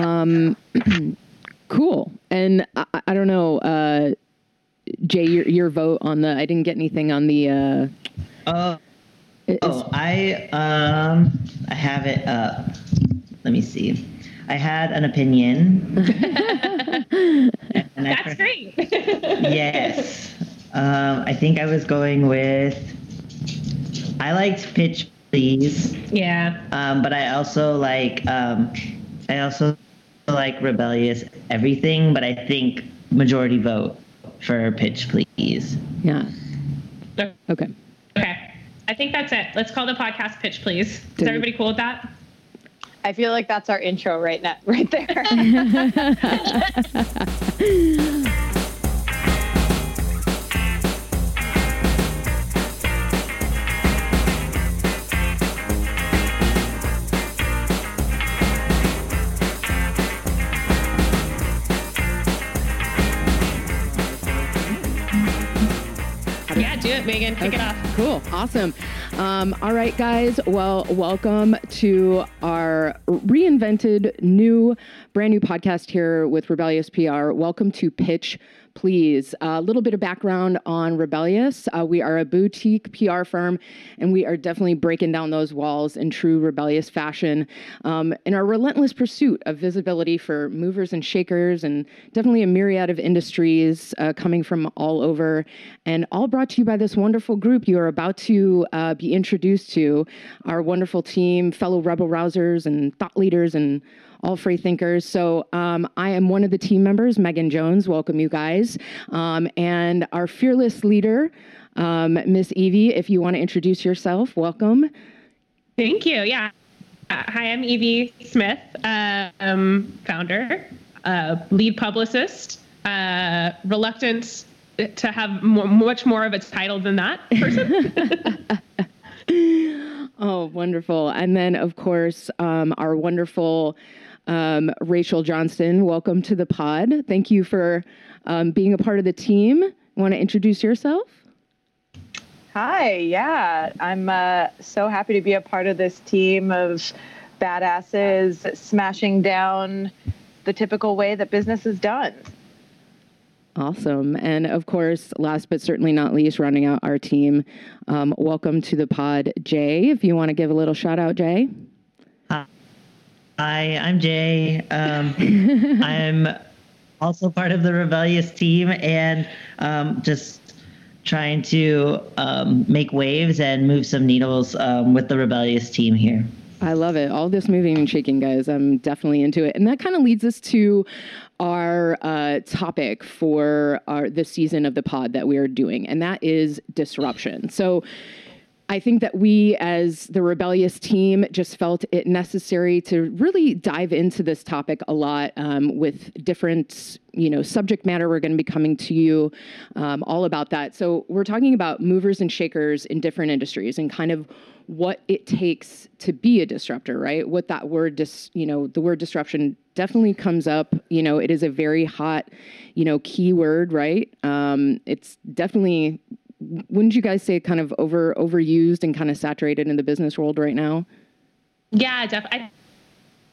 Um, cool. And I, I don't know, uh, Jay, your, your vote on the. I didn't get anything on the. Uh, Oh, is- oh, I um, I have it up. Let me see. I had an opinion. That's for- great. Yes. Um, I think I was going with. I liked Pitch Please, yeah. um, but I also like. Um, I also like Rebellious Everything, but I think majority vote for Pitch Please. yeah. Okay. Okay. I think that's it. Let's call the podcast pitch, please. Is Dude. everybody cool with that? I feel like that's our intro right now, right there. Yeah, do it, Megan. Kick it off. Cool. Awesome. Um, all right, guys. Well, welcome to our reinvented new, brand new podcast here with Rebellious PR. Welcome to Pitch Please. A little bit of background on Rebellious. Uh, we are a boutique PR firm, and we are definitely breaking down those walls in true rebellious fashion um, in our relentless pursuit of visibility for movers and shakers, and definitely a myriad of industries uh, coming from all over, and all brought to you by this wonderful group you are about to uh, be introduced to. Our wonderful team, fellow rebel rousers, and thought leaders, and all free thinkers. So um, I am one of the team members, Megan Jones. Welcome, you guys. Um, and our fearless leader, um, Miss Evie, if you want to introduce yourself, welcome. Thank you. Yeah. Uh, hi, I'm Evie Smith, uh, um, founder, uh, lead publicist, uh, reluctant to have more, much more of a title than that person. Oh, wonderful. And then, of course, um, our wonderful um, Rachel Johnston. Welcome to the pod. Thank you for um, being a part of the team. Want to introduce yourself? Hi, yeah, I'm uh, so happy to be a part of this team of badasses smashing down the typical way that business is done. Awesome. And of course, last but certainly not least, rounding out our team, um, welcome to the pod, Jay. If you want to give a little shout out, Jay. Hi, I'm Jay. Um, I'm also part of the rebellious team and um, just trying to um, make waves and move some needles um, with the rebellious team here. I love it. All this moving and shaking, guys. I'm definitely into it. And that kind of leads us to our uh, topic for our this season of the pod that we are doing, and that is disruption. So. I think that we, as the rebellious team, just felt it necessary to really dive into this topic a lot um, with different, you know, subject matter. We're going to be coming to you um, all about that. So we're talking about movers and shakers in different industries and kind of what it takes to be a disruptor, right? What that word, dis, you know, the word disruption definitely comes up. You know, it is a very hot, you know, keyword, right? Um, it's definitely wouldn't you guys say kind of over overused and kind of saturated in the business world right now? Yeah, def- I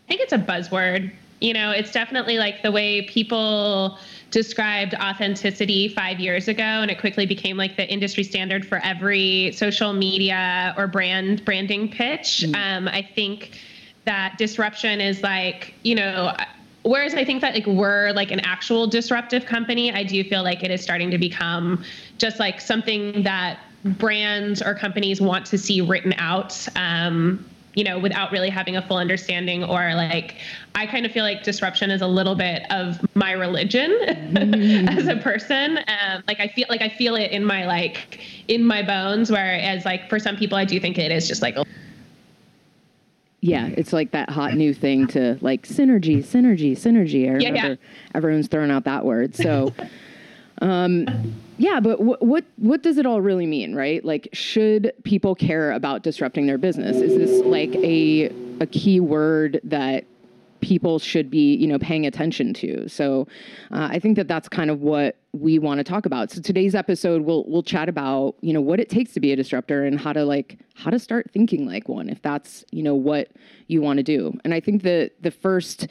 think it's a buzzword. You know, it's definitely like the way people described authenticity five years ago, and it quickly became like the industry standard for every social media or brand branding pitch. Um, I think that disruption is like, you know, whereas I think that like we're like an actual disruptive company, I do feel like it is starting to become just like something that brands or companies want to see written out. Um, you know, without really having a full understanding, or like, I kind of feel like disruption is a little bit of my religion as a person. Um, like, I feel like I feel it in my like in my bones. Whereas, like, for some people, I do think it is just like Yeah, it's like that hot new thing to like synergy, synergy, synergy. I Yeah, remember yeah. everyone's throwing out that word. So, um, yeah, but what what what does it all really mean, right? Like, should people care about disrupting their business? Is this like a a key word that people should be, you know, paying attention to? So, uh, I think that that's kind of what we want to talk about. So today's episode, we'll we'll chat about you know what it takes to be a disruptor and how to like how to start thinking like one if that's you know what you want to do. And I think that the first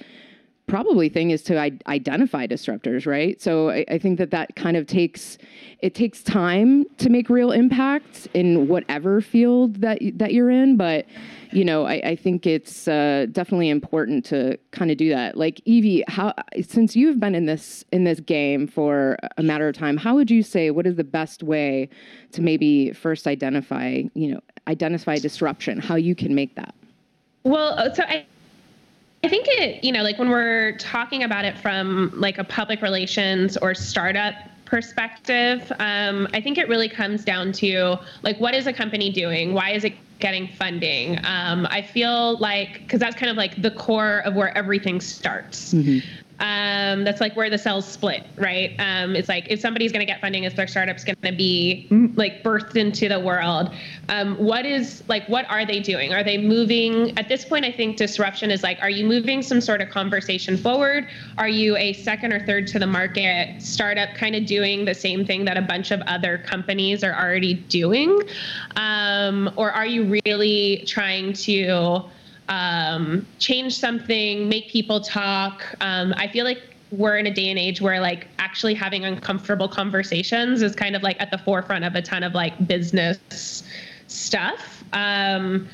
probably thing is to identify disruptors, right? So I, I, think that that kind of takes it takes time to make real impact in whatever field that that you're in, but you know I, I think it's uh, definitely important to kind of do that. Like Evie, how since you've been in this in this game for a matter of time, how would you say what is the best way to maybe first identify you know identify disruption? How you can make that? Well, uh, so I I think it, you know, like when we're talking about it from like a public relations or startup perspective, um, I think it really comes down to like what is a company doing? Why is it getting funding? Um, I feel like because that's kind of like the core of where everything starts. Mm-hmm. Um, that's like where the cells split, right? Um, it's like if somebody's going to get funding, if their startup's going to be like birthed into the world, um, what is like what are they doing? Are they moving? At this point, I think disruption is like, are you moving some sort of conversation forward? Are you a second or third to the market startup, kind of doing the same thing that a bunch of other companies are already doing, um, or are you really trying to um, change something, make people talk. Um, I feel like we're in a day and age where like actually having uncomfortable conversations is kind of like at the forefront of a ton of like business stuff. Um,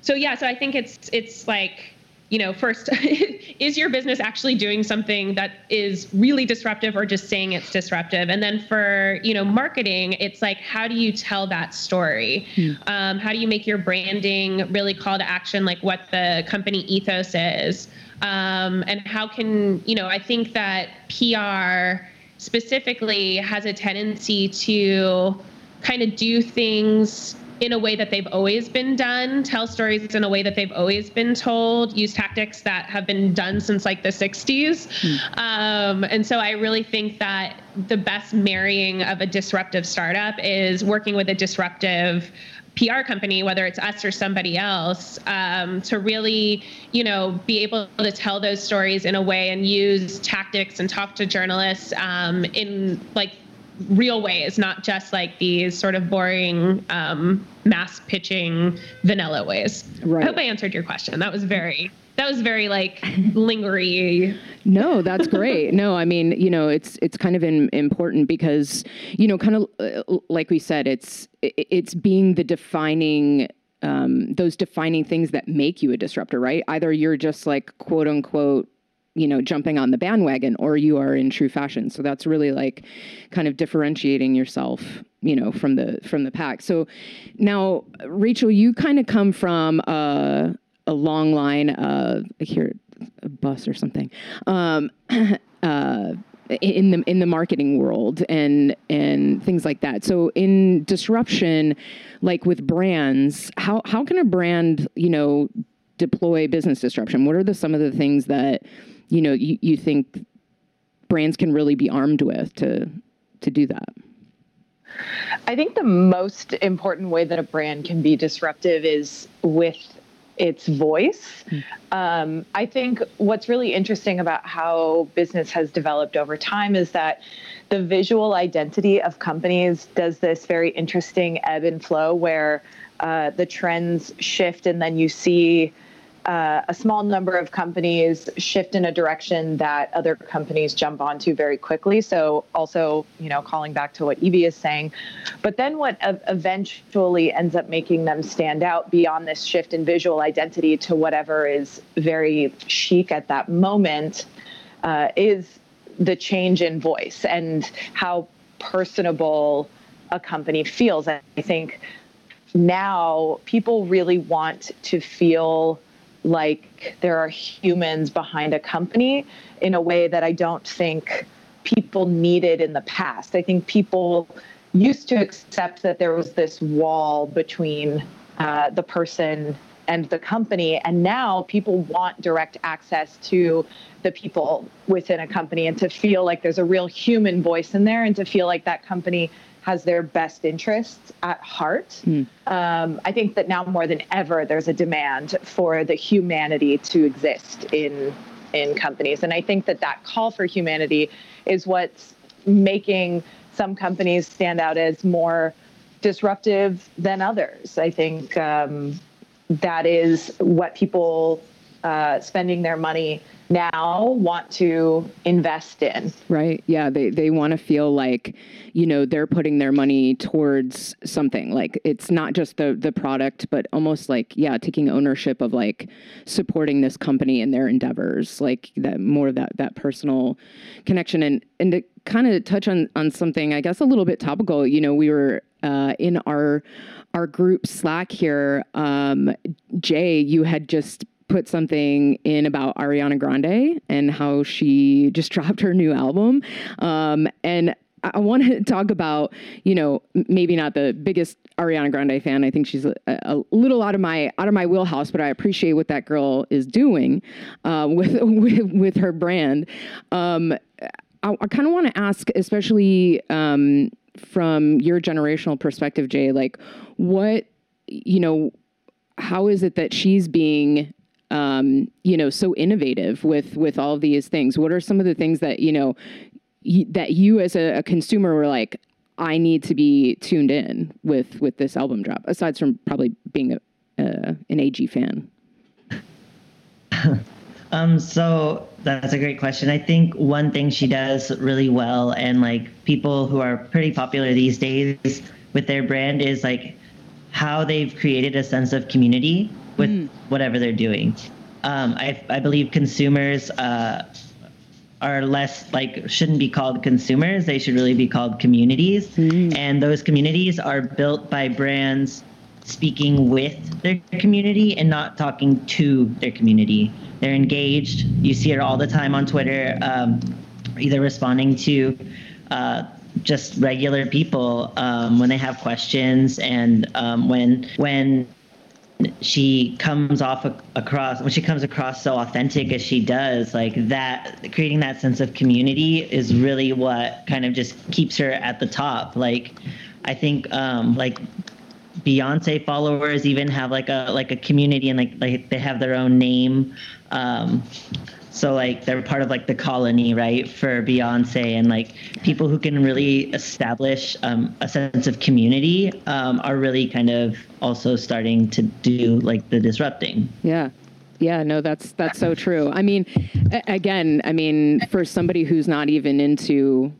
so yeah, so I think it's it's like you know, first, is your business actually doing something that is really disruptive or just saying it's disruptive? And then for, you know, marketing, it's like, how do you tell that story? Mm. Um, how do you make your branding really call to action, like what the company ethos is? Um, and how can, you know, I think that PR specifically has a tendency to kind of do things in a way that they've always been done, tell stories in a way that they've always been told, use tactics that have been done since like the 60s. Mm. Um, and so I really think that the best marrying of a disruptive startup is working with a disruptive PR company, whether it's us or somebody else, um, to really, you know, be able to tell those stories in a way and use tactics and talk to journalists um, in like real ways, not just like these sort of boring um, mass pitching vanilla ways. Right. I hope I answered your question. That was very that was very like lingery. No, that's great. no, I mean, you know, it's it's kind of in, important because you know, kind of uh, like we said, it's it's being the defining um, those defining things that make you a disruptor, right? Either you're just like quote unquote you know jumping on the bandwagon or you are in true fashion so that's really like kind of differentiating yourself you know from the from the pack so now rachel you kind of come from a, a long line of here a bus or something um, uh, in the in the marketing world and and things like that. So in disruption, like with brands, how how can a brand you know deploy business disruption? What are the some of the things that you know you, you think brands can really be armed with to to do that? I think the most important way that a brand can be disruptive is with its voice. Mm. Um, I think what's really interesting about how business has developed over time is that the visual identity of companies does this very interesting ebb and flow where uh, the trends shift and then you see uh, a small number of companies shift in a direction that other companies jump onto very quickly. So, also, you know, calling back to what Evie is saying. But then what eventually ends up making them stand out beyond this shift in visual identity to whatever is very chic at that moment uh, is the change in voice and how personable a company feels. I think now people really want to feel like there are humans behind a company in a way that I don't think people needed in the past. I think people used to accept that there was this wall between uh, the person and the company. And now people want direct access to the people within a company and to feel like there's a real human voice in there and to feel like that company has their best interests at heart. Mm. Um, I think that now more than ever, there's a demand for the humanity to exist in in companies, and I think that that call for humanity is what's making some companies stand out as more disruptive than others. I think um, that is what people uh, spending their money now want to invest in. Right. Yeah. They they want to feel like, you know, they're putting their money towards something. Like it's not just the the product, but almost like, yeah, taking ownership of like supporting this company in their endeavors. Like that more of that that personal connection. And and to kind of touch on on something, I guess a little bit topical, you know, we were uh, in our our group Slack here, um, Jay, you had just put something in about Ariana Grande and how she just dropped her new album. Um, and I want to talk about, you know, maybe not the biggest Ariana Grande fan. I think she's a, a, little out of my out of my wheelhouse, but I appreciate what that girl is doing uh, with, with, with her brand. Um, I, I kind of want to ask, especially um, from your generational perspective, Jay, like what you know, how is it that she's being um, you know, so innovative with with all these things? What are some of the things that you know y- that you as a, a consumer were like, I need to be tuned in with with this album drop? Aside from probably being a, uh, an AG fan. um, so that's a great question. I think one thing she does really well, and like people who are pretty popular these days with their brand, is like how they've created a sense of community with mm. whatever they're doing. Um, I, I believe consumers uh, are less like shouldn't be called consumers. They should really be called communities. Mm. And those communities are built by brands speaking with their community and not talking to their community. They're engaged. You see it all the time on Twitter, um, either responding to uh, just regular people um, when they have questions and um, when when she comes off across when she comes across so authentic as she does like that creating that sense of community is really what kind of just keeps her at the top. Like i think um like beyonce followers even have like a like a community and like like they have their own name um so like they're part of like the colony, right, for Beyonce and like people who can really establish um, a sense of community um, are really kind of also starting to do like the disrupting. Yeah. Yeah, no, that's that's so true. I mean, again, I mean, for somebody who's not even into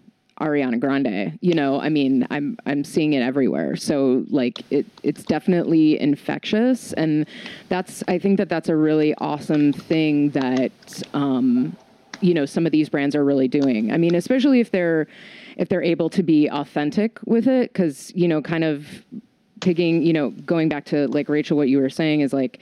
Ariana Grande. You know, I mean, I'm I'm seeing it everywhere. So like it it's definitely infectious and that's I think that that's a really awesome thing that um you know, some of these brands are really doing. I mean, especially if they're if they're able to be authentic with it cuz you know, kind of picking, you know, going back to like Rachel what you were saying is like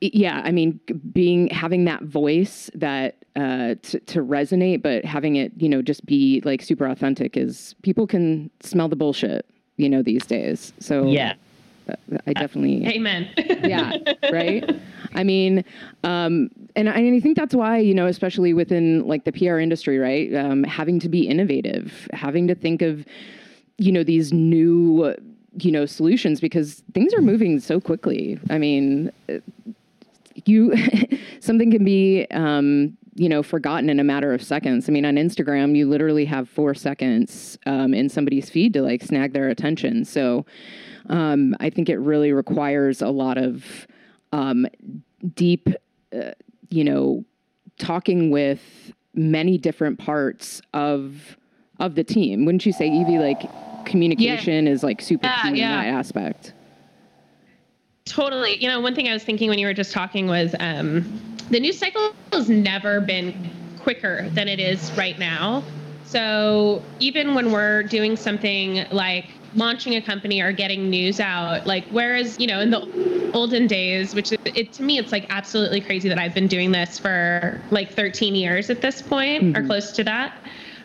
yeah, I mean, being having that voice that uh, to, to resonate, but having it, you know, just be like super authentic is people can smell the bullshit, you know, these days. So yeah, uh, I definitely amen. yeah, right. I mean, um, and I, and I think that's why you know, especially within like the PR industry, right, um, having to be innovative, having to think of, you know, these new you know solutions because things are moving so quickly. I mean you something can be um, you know forgotten in a matter of seconds i mean on instagram you literally have four seconds um, in somebody's feed to like snag their attention so um, i think it really requires a lot of um, deep uh, you know talking with many different parts of of the team wouldn't you say evie like communication yeah. is like super yeah, key yeah. in that aspect Totally. You know, one thing I was thinking when you were just talking was um, the news cycle has never been quicker than it is right now. So even when we're doing something like launching a company or getting news out, like whereas you know in the olden days, which it, it to me it's like absolutely crazy that I've been doing this for like 13 years at this point mm-hmm. or close to that.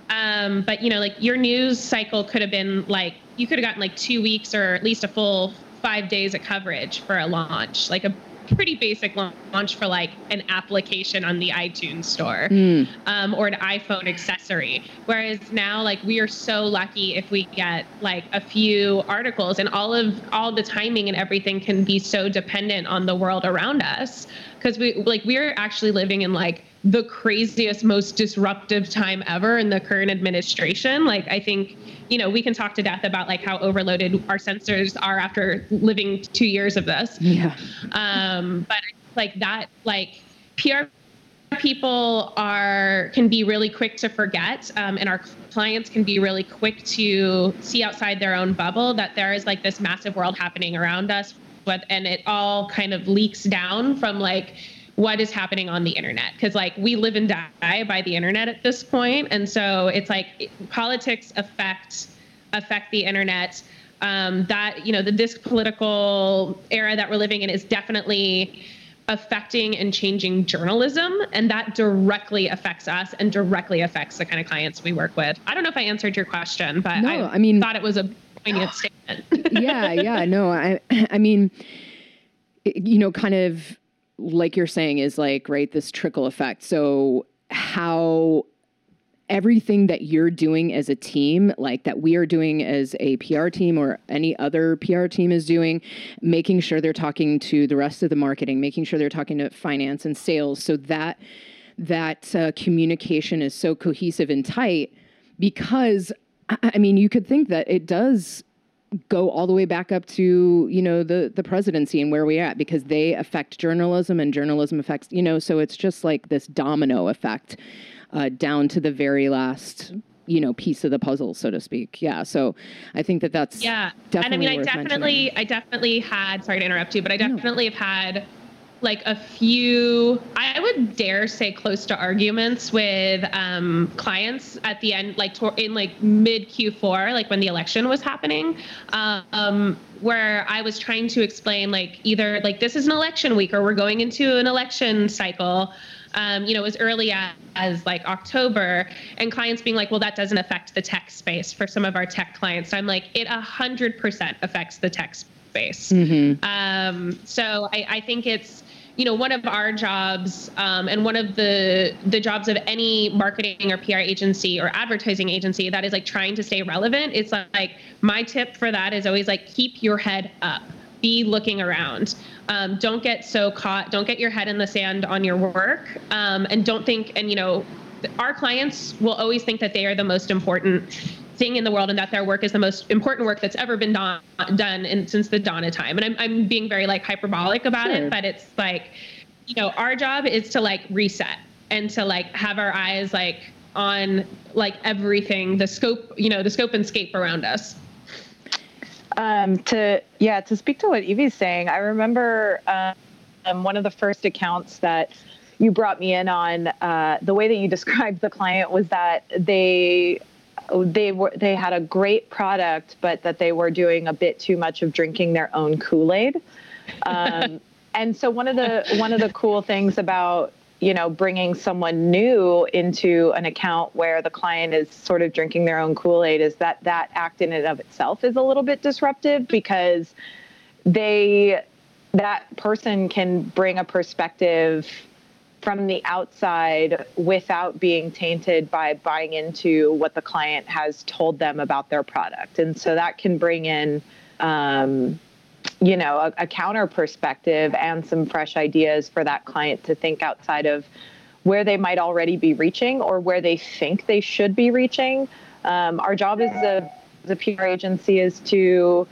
Um, but you know, like your news cycle could have been like you could have gotten like two weeks or at least a full five days of coverage for a launch, like a pretty basic launch for like an application on the iTunes store mm. um, or an iPhone accessory. Whereas now, like we are so lucky if we get like a few articles, and all of all the timing and everything can be so dependent on the world around us because we like we're actually living in like the craziest, most disruptive time ever in the current administration. Like I think you know, we can talk to death about like how overloaded our sensors are after living two years of this. Yeah. Um, but like that, like PR people are can be really quick to forget um, and our clients can be really quick to see outside their own bubble that there is like this massive world happening around us but and it all kind of leaks down from like what is happening on the internet. Because like we live and die by the internet at this point and so it's like politics affect affect the internet. Um, that you know the, this political era that we're living in is definitely affecting and changing journalism and that directly affects us and directly affects the kind of clients we work with. I don't know if i answered your question but no, I, I mean thought it was a poignant statement. Yeah yeah no i i mean you know kind of like you're saying is like right this trickle effect so how everything that you're doing as a team, like that we are doing as a PR team or any other PR team is doing, making sure they're talking to the rest of the marketing, making sure they're talking to finance and sales, so that that uh, communication is so cohesive and tight. Because I mean, you could think that it does go all the way back up to you know the the presidency and where we're at because they affect journalism and journalism affects you know so it's just like this domino effect uh, down to the very last you know piece of the puzzle so to speak yeah so i think that that's yeah and i mean i definitely mentioning. i definitely had sorry to interrupt you but i definitely no. have had like a few i would dare say close to arguments with um, clients at the end like to, in like mid q4 like when the election was happening um, where i was trying to explain like either like this is an election week or we're going into an election cycle um, you know, as early as, as, like October, and clients being like, well, that doesn't affect the tech space for some of our tech clients. So I'm like, it 100% affects the tech space. Mm-hmm. Um, so I, I think it's, you know one of our jobs um, and one of the the jobs of any marketing or pr agency or advertising agency that is like trying to stay relevant it's like, like my tip for that is always like keep your head up be looking around. Um, don't get so caught. Don't get your head in the sand on your work, um, and don't think. And you know, our clients will always think that they are the most important thing in the world and that their work is the most important work that's ever been done done in, since the dawn of time. And I'm I'm being very like hyperbolic about sure. it, but it's like, you know, our job is to like reset and to like have our eyes like on like everything, the scope, you know, the scope and scape around us. Um, to yeah, to speak to what Evie's saying, I remember um, one of the first accounts that you brought me in on. Uh, the way that you described the client was that they they were they had a great product, but that they were doing a bit too much of drinking their own Kool Aid. Um, and so one of the one of the cool things about you know, bringing someone new into an account where the client is sort of drinking their own Kool Aid is that that act in and of itself is a little bit disruptive because they, that person can bring a perspective from the outside without being tainted by buying into what the client has told them about their product. And so that can bring in, um, you know a, a counter perspective and some fresh ideas for that client to think outside of where they might already be reaching or where they think they should be reaching. Um, our job as a, as a PR agency is to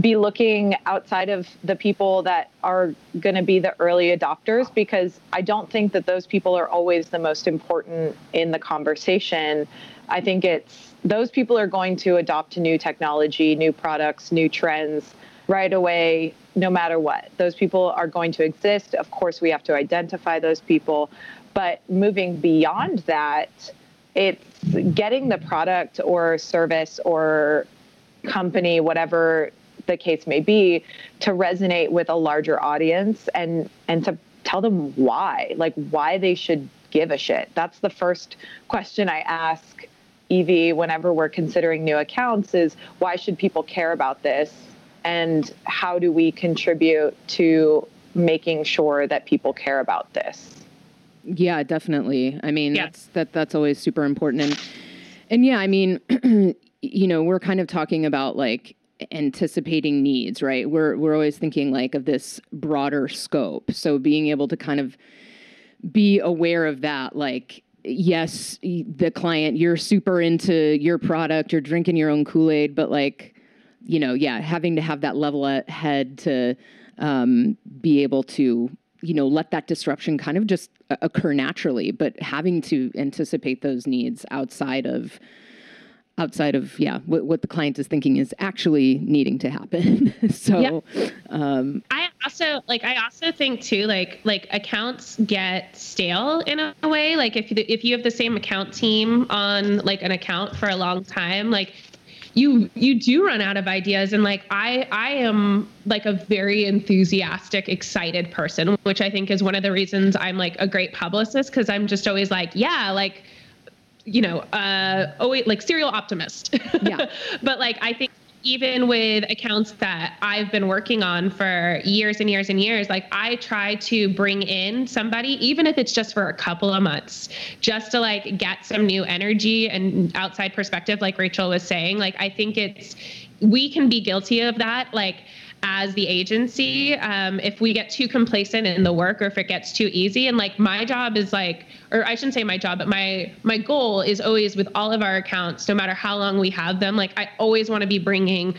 be looking outside of the people that are going to be the early adopters because I don't think that those people are always the most important in the conversation. I think it's those people are going to adopt new technology, new products, new trends right away, no matter what. Those people are going to exist. Of course, we have to identify those people. But moving beyond that, it's getting the product or service or company, whatever the case may be, to resonate with a larger audience and and to tell them why, like why they should give a shit. That's the first question I ask Evie whenever we're considering new accounts is why should people care about this? and how do we contribute to making sure that people care about this yeah definitely i mean yeah. that's that that's always super important and and yeah i mean you know we're kind of talking about like anticipating needs right? We're we're always thinking like of this broader scope. So being able to kind of be aware of that like yes the client you're super into your product you're drinking your own kool-aid but like you know, yeah, having to have that level head to um, be able to you know let that disruption kind of just occur naturally but having to anticipate those needs outside of outside of yeah what, what the client is thinking is actually needing to happen. So um, i also like i also think too like like accounts get stale in a way. Like if if you have the same account team on like an account for a long time like you you do run out of ideas. And like i i am like a very enthusiastic excited person which i think is one of the reasons i'm like a great publicist because i'm just always like yeah like you know uh oh wait like serial optimist yeah but like i think even with accounts that I've been working on for years and years and years, like I try to bring in somebody, even if it's just for a couple of months, just to like get some new energy and outside perspective, like Rachel was saying. Like, I think it's, we can be guilty of that. Like, as the agency um, if we get too complacent in the work or if it gets too easy. And like my job is like or i shouldn't say my job but my my goal is always with all of our accounts no matter how long we have them. Like i always want to be bringing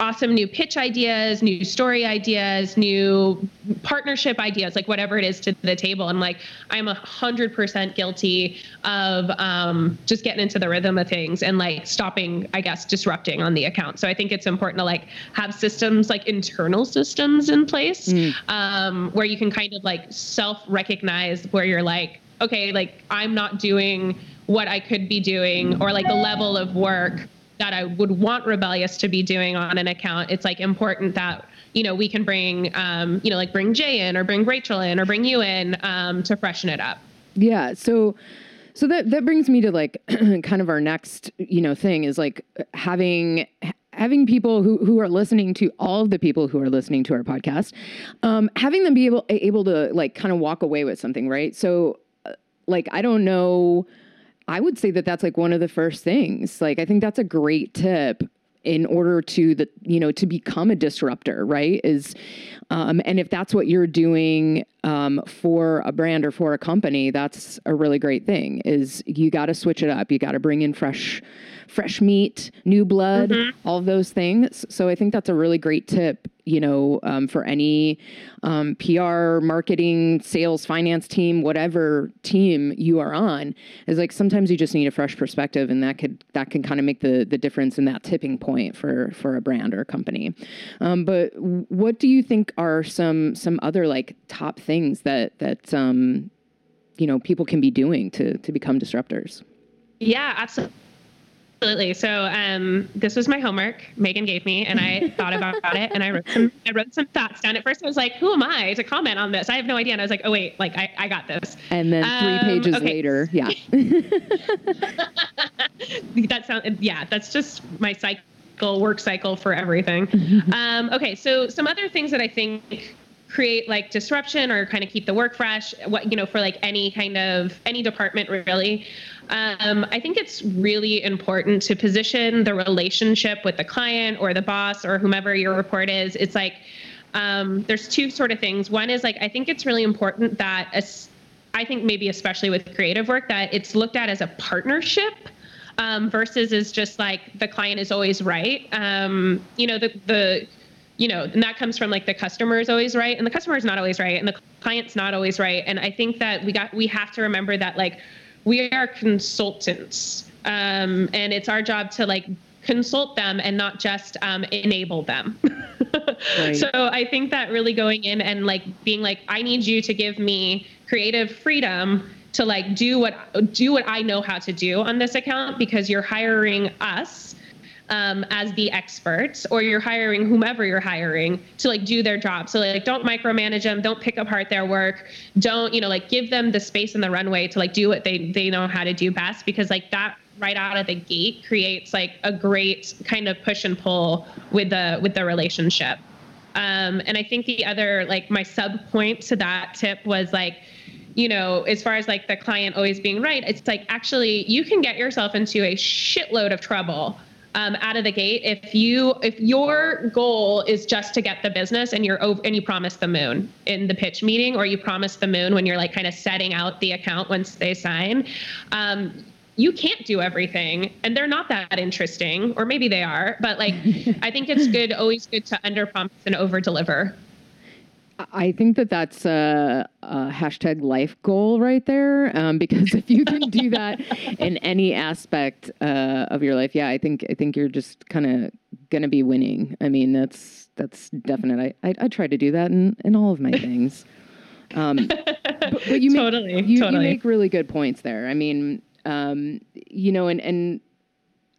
awesome new pitch ideas, new story ideas, new partnership ideas, like whatever it is to the table. And like, I'm a hundred percent guilty of um, just getting into the rhythm of things and like stopping, I guess, disrupting on the account. So I think it's important to like have systems, like internal systems in place mm. um, where you can kind of like self recognize where you're like, okay, like I'm not doing what I could be doing or like the level of work that I would want Rebellious to be doing on an account, it's like important that you know we can bring um, you know like bring Jay in or bring Rachel in or bring you in um, to freshen it up. Yeah. So. So that that brings me to like kind of our next you know thing is like having having people who, who are listening to all of the people who are listening to our podcast, um, having them be able able to like kind of walk away with something, right? So, uh, like I don't know I would say that that's like one of the first things. Like, I think that's a great tip in order to the you know to become a disruptor right is um, and if that's what you're doing um, for a brand or for a company that's a really great thing is you got to switch it up you got to bring in fresh fresh meat new blood mm-hmm. all those things so i think that's a really great tip you know, um, for any um, PR, marketing, sales, finance team, whatever team you are on, is like sometimes you just need a fresh perspective, and that could that can kind of make the the difference in that tipping point for for a brand or a company. Um, but what do you think are some some other like top things that that um, you know people can be doing to to become disruptors? Yeah, absolutely. Absolutely. So um, this was my homework Megan gave me, and I thought about it, and I wrote some I wrote some thoughts down. At first, I was like, "Who am I to comment on this? I have no idea." And I was like, "Oh wait, like I, I got this." And then three um, pages okay. later, yeah. that sounds yeah. That's just my cycle, work cycle for everything. um, okay, so some other things that I think create like disruption or kind of keep the work fresh what you know for like any kind of any department really. Um, i think it's really important to position the relationship with the client or the boss or whomever your report is. It's like um, there's two sort of things. One is like i think it's really important that as, i think maybe especially with creative work that it's looked at as a partnership um, versus is just like the client is always right. Um, you know the the you know, and that comes from like the customer is always right and the customer is not always right and the client's not always right. And I think that we got we have to remember that like we are consultants. Um, and it's our job to like consult them and not just um, enable them. right. So I think that really going in and like being like, I need you to give me creative freedom to like do what do what I know how to do on this account because you're hiring us um, as the experts or you're hiring whomever you're hiring to like do their job. So like don't micromanage them. Don't pick apart their work. Don't you know like give them the space and the runway to like do what they they know how to do best because like that right out of the gate creates like a great kind of push and pull with the with the relationship. Um, and i think the other like my sub point to that tip was like you know, as far as like the client always being right, it's like actually you can get yourself into a shitload of trouble um, out of the gate if you if your goal is just to get the business and you're over and you promise the moon in the pitch meeting or you promise the moon when you're like kind of setting out the account once they sign um, you can't do everything. And they're not that interesting or maybe they are but like i think it's good always good to under promise and over deliver I think that that's a, a hashtag life goal right there. Um, because if you can do that in any aspect uh, of your life, yeah, I think I think you're just kind of gonna be winning. I mean, that's that's definite. I, I I try to do that in in all of my things. Um, but, but you make, Totally, you, totally. you make really good points there. I mean, um, you know, and and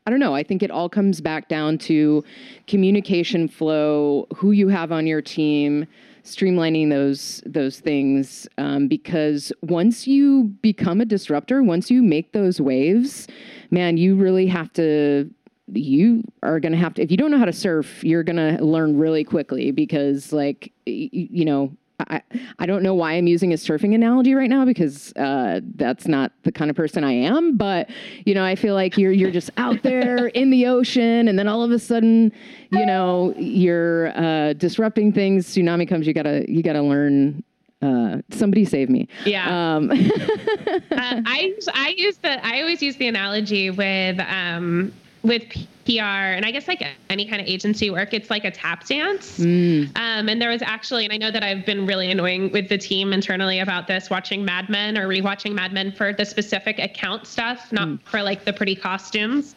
I don't know. I think it all comes back down to communication flow, who you have on your team, streamlining those those things. Um, because once you become a disruptor, once you make those waves, man, you really have to. You are going to have to. If you don't know how to surf, you're going to learn really quickly because, like, you know, I, I don't know why I'm using a surfing analogy right now because uh, that's not the kind of person I am. But you know, I feel like you're you're just out there in the ocean, and then all of a sudden, you know, you're uh, disrupting things. Tsunami comes. You gotta you gotta learn. Uh, somebody save me. Yeah. Um, uh, I I use the I always use the analogy with um, with PR and I guess like any kind of agency work, it's like a tap dance. mm, Um, and there was actually, and I know that I've been really annoying with the team internally about this, watching Mad Men or rewatching Mad Men for the specific account stuff, not for like the pretty costumes.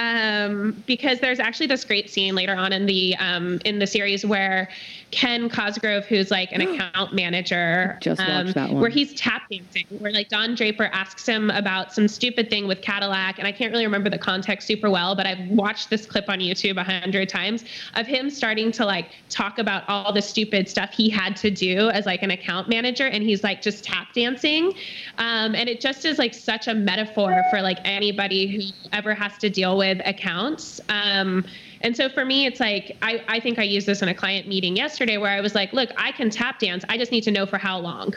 Um, because there's actually this great scene later on in the um, in the series where Ken Cosgrove, who's like an account manager, Just watched um, that one. where he's tap dancing, where like Don Draper asks him about some stupid thing with Cadillac, and I can't really remember the context super well, but I've watched this clip on YouTube a hundred times of him starting to like talk about all the stupid stuff he had to do as like an account manager, and he's like just tap dancing, um, and it just is like such a metaphor for like anybody who ever has to deal with accounts. Um, and so for me, it's like I, I think I used this in a client meeting yesterday where I was like, look, I can tap dance. I just need to know for how long.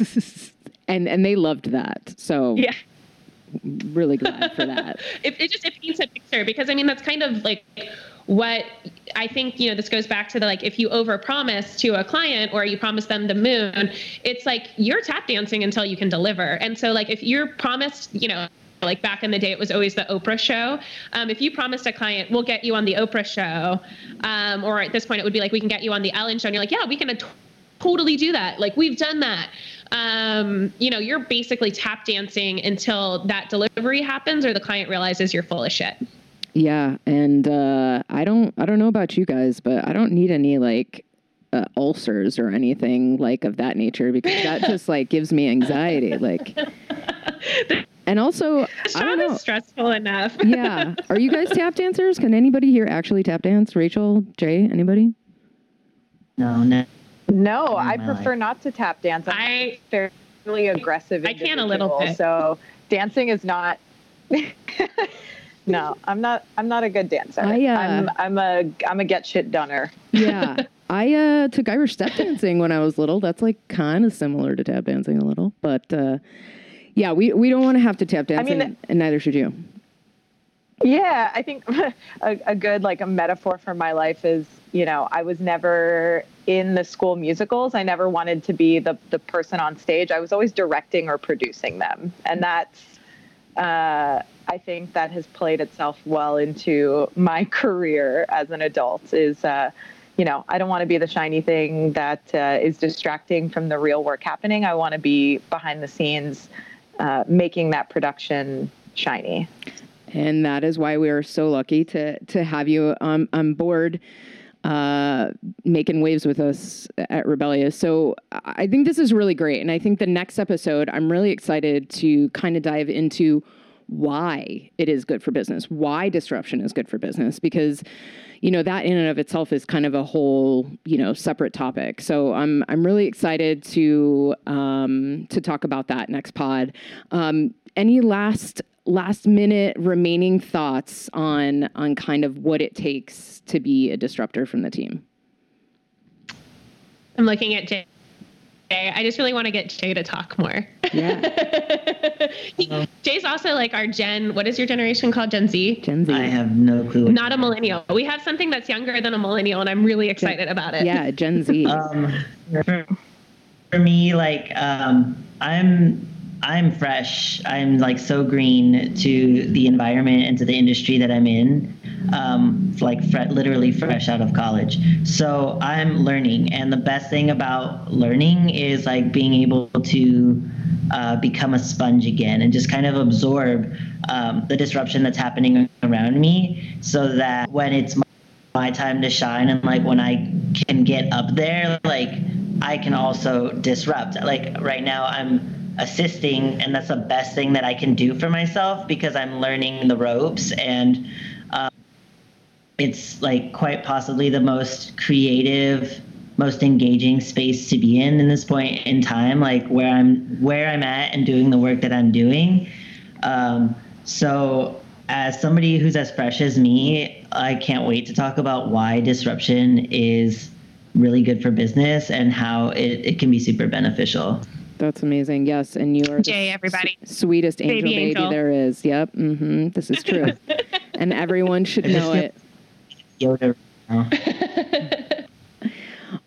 and and they loved that. So Yeah. really glad for that. it, it just it paints a picture because I mean that's kind of like what I think you know this goes back to the like if you overpromise to a client or you promise them the moon, it's like you're tap dancing until you can deliver. And so like if you're promised, you know, like back in the day it was always the Oprah show. Um, if you promised a client we'll get you on the Oprah show, um, or at this point it would be like we can get you on the Ellen show, and you're like yeah we can t- totally do that. Like we've done that. Um, you know, you're basically tap dancing until that delivery happens or the client realizes you're full of shit. Yeah, and uh, I don't I don't know about you guys, but I don't need any like uh, ulcers or anything like of that nature because that just like gives me anxiety. Like, and also This I job don't know. is stressful enough. yeah, are you guys tap dancers? Can anybody here actually tap dance? Rachel, Jay, anybody? No, no. No, I prefer life. not to tap dance. I'm I a fairly aggressive. I can a little bit. So dancing is not. no, I'm not. I'm not a good dancer. I, uh, I'm. I'm a. I'm a get shit doneer. Yeah, I uh, took Irish step dancing when I was little. That's like kind of similar to tap dancing a little, but uh, yeah, we we don't want to have to tap dance, I mean- and, and neither should you. Yeah, I think a, a good like a metaphor for my life is, you know, I was never in the school musicals. I never wanted to be the the person on stage. I was always directing or producing them, and that's. Uh, I think that has played itself well into my career as an adult. Is uh, you know, I don't want to be the shiny thing that uh, is distracting from the real work happening. I want to be behind the scenes, uh, making that production shiny. and that is why we are so lucky to to have you on on board uh making waves with us at rebellious so i think this is really great and i think the next episode i'm really excited to kind of dive into why it is good for business why disruption is good for business because you know that in and of itself is kind of a whole you know separate topic so i'm i'm really excited to um to talk about that next pod um any last last minute remaining thoughts on on kind of what it takes to be a disruptor from the team I'm looking at Jay. I just really want to get Jay to talk more. yeah He- Jay's also like our Gen. What is your generation called? Gen Z. gen z I have no clue. Not a millennial. We have something that's younger than a millennial, and I'm really excited about it. yeah gen z Um, for, for me, like um, I'm I'm fresh. I'm like so green to the environment and to the industry that I'm in, um, like fre- literally fresh out of college. So I'm learning, and the best thing about learning is like being able to uh, become a sponge again and just kind of absorb um, the disruption that's happening around me, so that when it's my, my time to shine and like when I can get up there, like I can also disrupt. Like right now, I'm assisting and that's the best thing that i can do for myself because i'm learning the ropes and um, it's like quite possibly the most creative most engaging space to be in in this point in time like where i'm where i'm at and doing the work that i'm doing. Um, so as somebody who's as fresh as me i can't wait to talk about why disruption is really good for business and how it, it can be super beneficial that's amazing. Yes, and you are Jay, everybody, sweetest angel baby, baby there is. Yep. Mm-hmm. This is true, and everyone should know it. Yoda.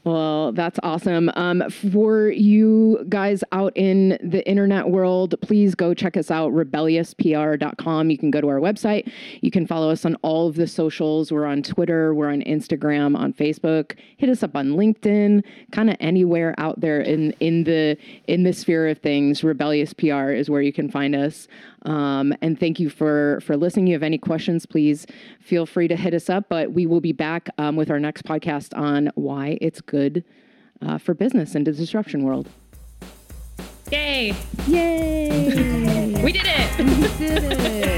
Well, that's awesome. Um, for you guys out in the internet world, please go check us out, rebelliousPR.com. You can go to our website. You can follow us on all of the socials. We're on Twitter, we're on Instagram, on Facebook. Hit us up on LinkedIn, kind of anywhere out there in, in the in the sphere of things. Rebellious PR is where you can find us. Um, and thank you for for listening. You have any questions, please feel free to hit us up. But we will be back um, with our next podcast on why it's good uh, for business and the disruption world. Yay! Yay! we did it! we did it!